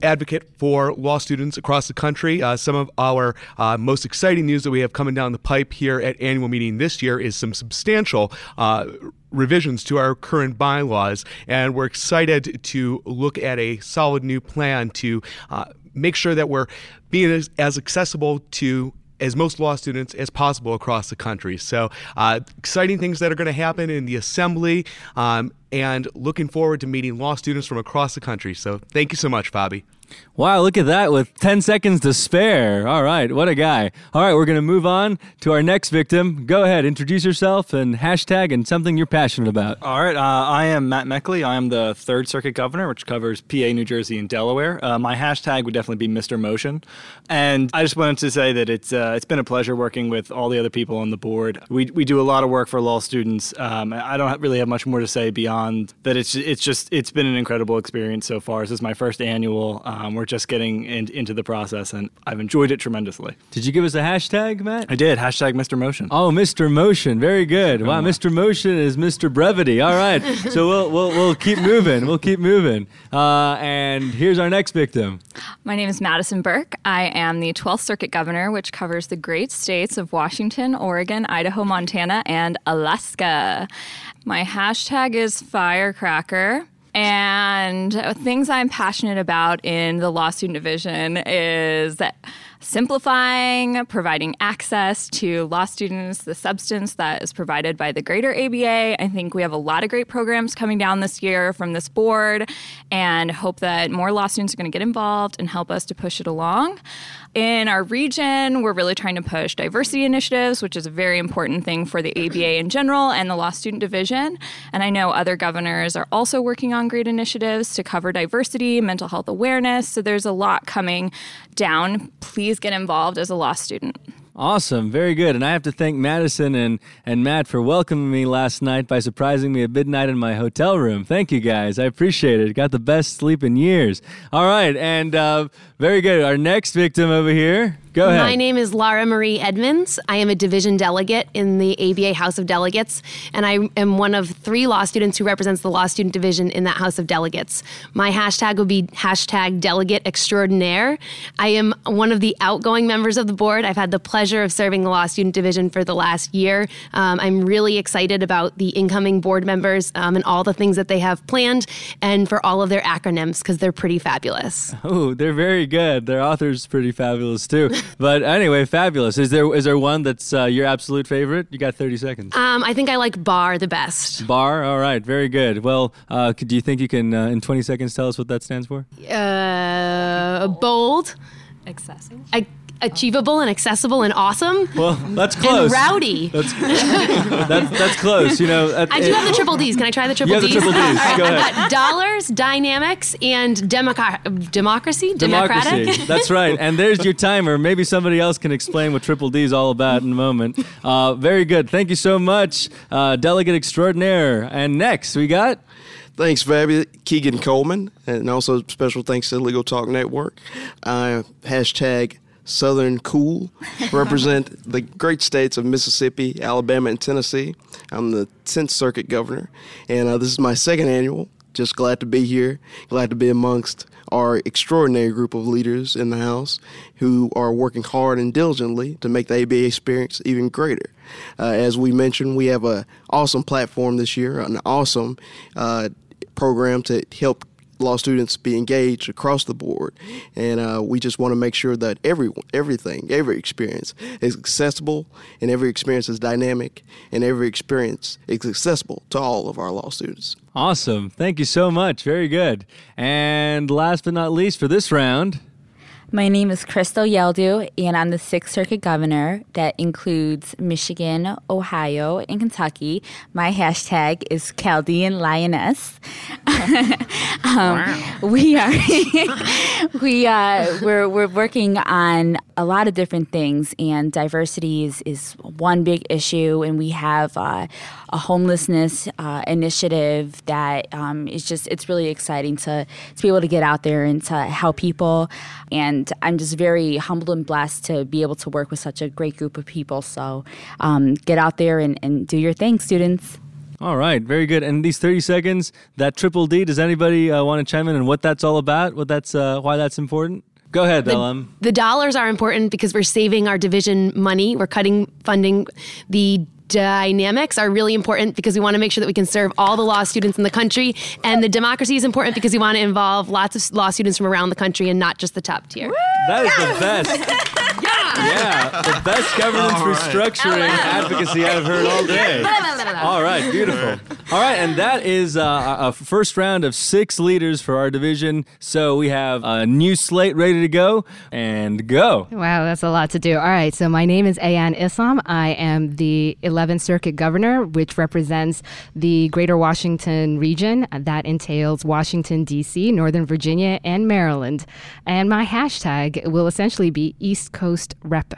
advocate for law students across the country. Uh, some of our uh, most exciting news that we have coming down the pipe here at annual meeting this year is some substantial uh, revisions to our current bylaws, and we're excited to look at a solid new plan to uh, make sure that we're being as, as accessible to as most law students as possible across the country. So, uh, exciting things that are going to happen in the assembly, um, and looking forward to meeting law students from across the country. So, thank you so much, Bobby. Wow, look at that with 10 seconds to spare. All right, what a guy. All right, we're going to move on to our next victim. Go ahead, introduce yourself and hashtag and something you're passionate about. All right, uh, I am Matt Meckley. I am the Third Circuit Governor, which covers PA, New Jersey, and Delaware. Uh, my hashtag would definitely be Mr. Motion. And I just wanted to say that it's uh, it's been a pleasure working with all the other people on the board. We, we do a lot of work for law students. Um, I don't really have much more to say beyond that. It's it's just it's been an incredible experience so far. This is my first annual. Um, we're just getting in, into the process, and I've enjoyed it tremendously. Did you give us a hashtag, Matt? I did. Hashtag Mr. Motion. Oh, Mr. Motion. Very good. Wow, Mr. Motion is Mr. Brevity. All right. so we'll, we'll, we'll keep moving. We'll keep moving. Uh, and here's our next victim. My name is Madison Burke. I am the 12th Circuit Governor, which covers the great states of Washington, Oregon, Idaho, Montana, and Alaska. My hashtag is firecracker. And things I'm passionate about in the law student division is simplifying, providing access to law students, the substance that is provided by the greater ABA. I think we have a lot of great programs coming down this year from this board and hope that more law students are going to get involved and help us to push it along. In our region, we're really trying to push diversity initiatives, which is a very important thing for the ABA in general and the Law Student Division. And I know other governors are also working on great initiatives to cover diversity, mental health awareness. So there's a lot coming down. Please get involved as a law student. Awesome, very good. And I have to thank Madison and, and Matt for welcoming me last night by surprising me at midnight in my hotel room. Thank you guys. I appreciate it. Got the best sleep in years. All right, and uh, very good. Our next victim over here. Go ahead. My name is Lara Marie Edmonds. I am a division delegate in the ABA House of Delegates, and I am one of three law students who represents the law student division in that House of Delegates. My hashtag would be hashtag delegate extraordinaire. I am one of the outgoing members of the board. I've had the pleasure of serving the law student division for the last year. Um, I'm really excited about the incoming board members um, and all the things that they have planned, and for all of their acronyms because they're pretty fabulous. Oh, they're very good. Their author's pretty fabulous too. But anyway, fabulous. Is there is there one that's uh, your absolute favorite? You got thirty seconds. Um, I think I like Bar the best. Bar. All right. Very good. Well, uh, do you think you can uh, in twenty seconds tell us what that stands for? Uh, bold. Excessive. I, achievable and accessible and awesome. Well, that's close. And rowdy. That's, that's, that's close. You know, at, I do have the triple D's. Can I try the triple You have the D's? triple Ds. All right, Go I've ahead. got dollars, dynamics, and democ- democracy. Democratic. Democracy. That's right. And there's your timer. Maybe somebody else can explain what Triple D is all about in a moment. Uh, very good. Thank you so much, uh, Delegate Extraordinaire. And next, we got. Thanks, Fabi. Keegan Coleman, and also special thanks to Legal Talk Network. Uh, hashtag Southern Cool. Represent the great states of Mississippi, Alabama, and Tennessee. I'm the 10th Circuit Governor, and uh, this is my second annual. Just glad to be here. Glad to be amongst our extraordinary group of leaders in the House who are working hard and diligently to make the ABA experience even greater. Uh, as we mentioned, we have an awesome platform this year, an awesome uh, program to help law students be engaged across the board, and uh, we just want to make sure that every everything, every experience is accessible, and every experience is dynamic, and every experience is accessible to all of our law students. Awesome. Thank you so much. Very good. And last but not least for this round. My name is Crystal Yeldu, and I'm the Sixth Circuit Governor that includes Michigan, Ohio, and Kentucky. My hashtag is Chaldean Lioness. um, We are we uh, we're we're working on a lot of different things, and diversity is, is one big issue, and we have uh, a homelessness uh, initiative that um, is just it's really exciting to to be able to get out there and to help people and i'm just very humbled and blessed to be able to work with such a great group of people so um, get out there and, and do your thing students All right, very good. And these 30 seconds, that triple D, does anybody uh, want to chime in on what that's all about? What that's uh, why that's important? Go ahead, the, LM. The dollars are important because we're saving our division money. We're cutting funding. The dynamics are really important because we want to make sure that we can serve all the law students in the country. And the democracy is important because we want to involve lots of law students from around the country and not just the top tier. That is the best. yeah, the best governance All right. restructuring advocacy I've heard all day. All right, beautiful. All right, and that is uh, a first round of six leaders for our division. So we have a new slate ready to go and go. Wow, that's a lot to do. All right, so my name is Ayan Islam. I am the 11th Circuit Governor, which represents the Greater Washington region. That entails Washington, D.C., Northern Virginia, and Maryland. And my hashtag will essentially be East Coast Rep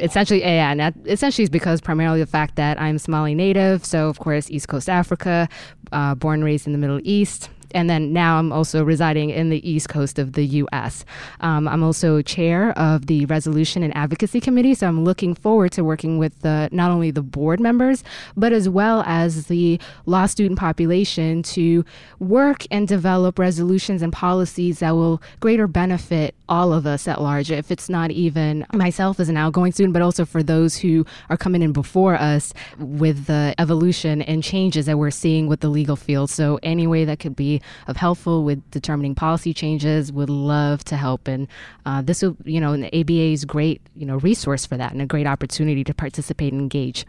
essentially yeah and that essentially is because primarily the fact that i'm somali native so of course east coast africa uh, born raised in the middle east and then now I'm also residing in the east coast of the U.S. Um, I'm also chair of the Resolution and Advocacy Committee, so I'm looking forward to working with the, not only the board members, but as well as the law student population to work and develop resolutions and policies that will greater benefit all of us at large. If it's not even myself as an outgoing student, but also for those who are coming in before us with the evolution and changes that we're seeing with the legal field. So any way that could be of helpful with determining policy changes would love to help and uh, this will you know and the aba is great you know resource for that and a great opportunity to participate and engage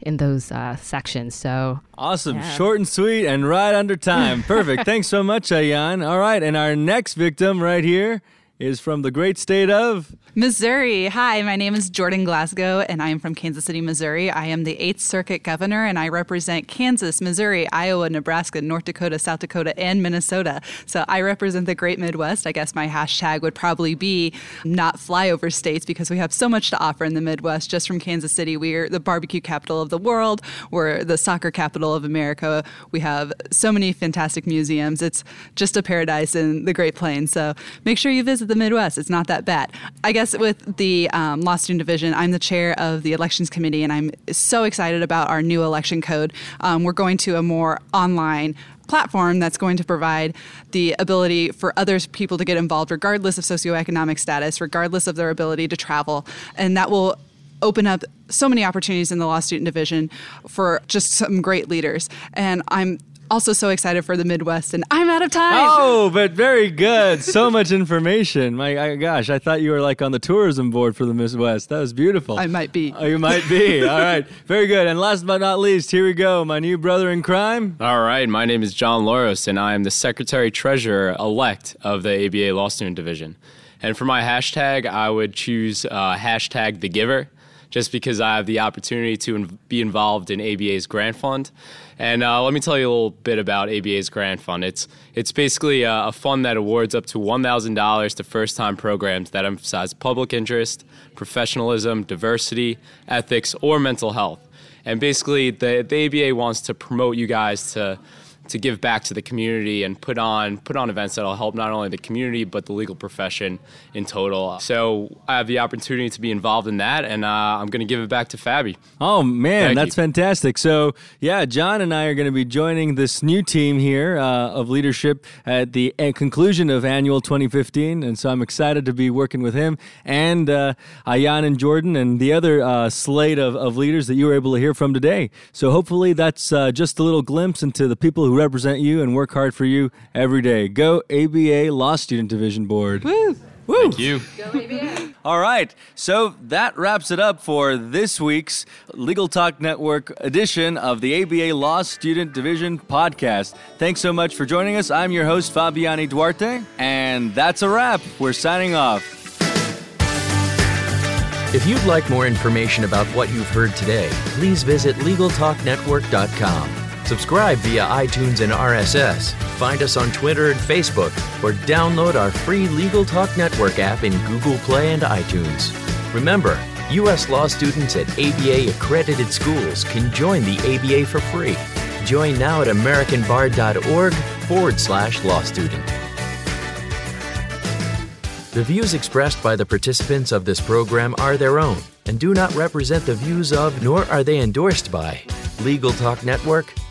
in those uh, sections so Awesome. Yeah. Short and sweet and right under time. Perfect. Thanks so much, Ayan. All right. And our next victim right here is from the great state of Missouri. Hi, my name is Jordan Glasgow, and I am from Kansas City, Missouri. I am the 8th Circuit Governor, and I represent Kansas, Missouri, Iowa, Nebraska, North Dakota, South Dakota, and Minnesota. So I represent the great Midwest. I guess my hashtag would probably be not flyover states because we have so much to offer in the Midwest. Just from Kansas City, we're the barbecue capital of the world, we're the soccer capital of America. We have so many fantastic museums. It's just a paradise in the Great Plains. So make sure you visit the Midwest. It's not that bad. I guess with the um, Law Student Division, I'm the chair of the Elections Committee, and I'm so excited about our new election code. Um, we're going to a more online platform that's going to provide the ability for other people to get involved regardless of socioeconomic status, regardless of their ability to travel. And that will open up so many opportunities in the law student division for just some great leaders. And I'm also so excited for the Midwest, and I'm out of time. Oh, but very good. So much information. My I, gosh, I thought you were like on the tourism board for the Midwest. That was beautiful. I might be. Oh, you might be. All right. Very good. And last but not least, here we go. My new brother in crime. All right, my name is John Loros, and I am the Secretary Treasurer elect of the ABA Law Student Division. And for my hashtag, I would choose uh, hashtag the giver, just because I have the opportunity to in- be involved in ABA's grant fund. And uh, let me tell you a little bit about ABA's grant fund. It's it's basically a, a fund that awards up to one thousand dollars to first-time programs that emphasize public interest, professionalism, diversity, ethics, or mental health. And basically, the, the ABA wants to promote you guys to to give back to the community and put on put on events that'll help not only the community but the legal profession in total. So I have the opportunity to be involved in that, and uh, I'm going to give it back to Fabi. Oh man, Thank that's you. fantastic. So yeah, John and I are going to be joining this new team here uh, of leadership at the uh, conclusion of annual 2015, and so I'm excited to be working with him and uh, Ayan and Jordan and the other uh, slate of, of leaders that you were able to hear from today. So hopefully that's uh, just a little glimpse into the people who represent you and work hard for you every day. Go ABA Law Student Division Board. Woo! Woo! Thank you. All right. So that wraps it up for this week's Legal Talk Network edition of the ABA Law Student Division podcast. Thanks so much for joining us. I'm your host, Fabiani Duarte, and that's a wrap. We're signing off. If you'd like more information about what you've heard today, please visit LegalTalkNetwork.com. Subscribe via iTunes and RSS. Find us on Twitter and Facebook, or download our free Legal Talk Network app in Google Play and iTunes. Remember, U.S. law students at ABA accredited schools can join the ABA for free. Join now at AmericanBar.org forward slash law student. The views expressed by the participants of this program are their own and do not represent the views of, nor are they endorsed by, Legal Talk Network,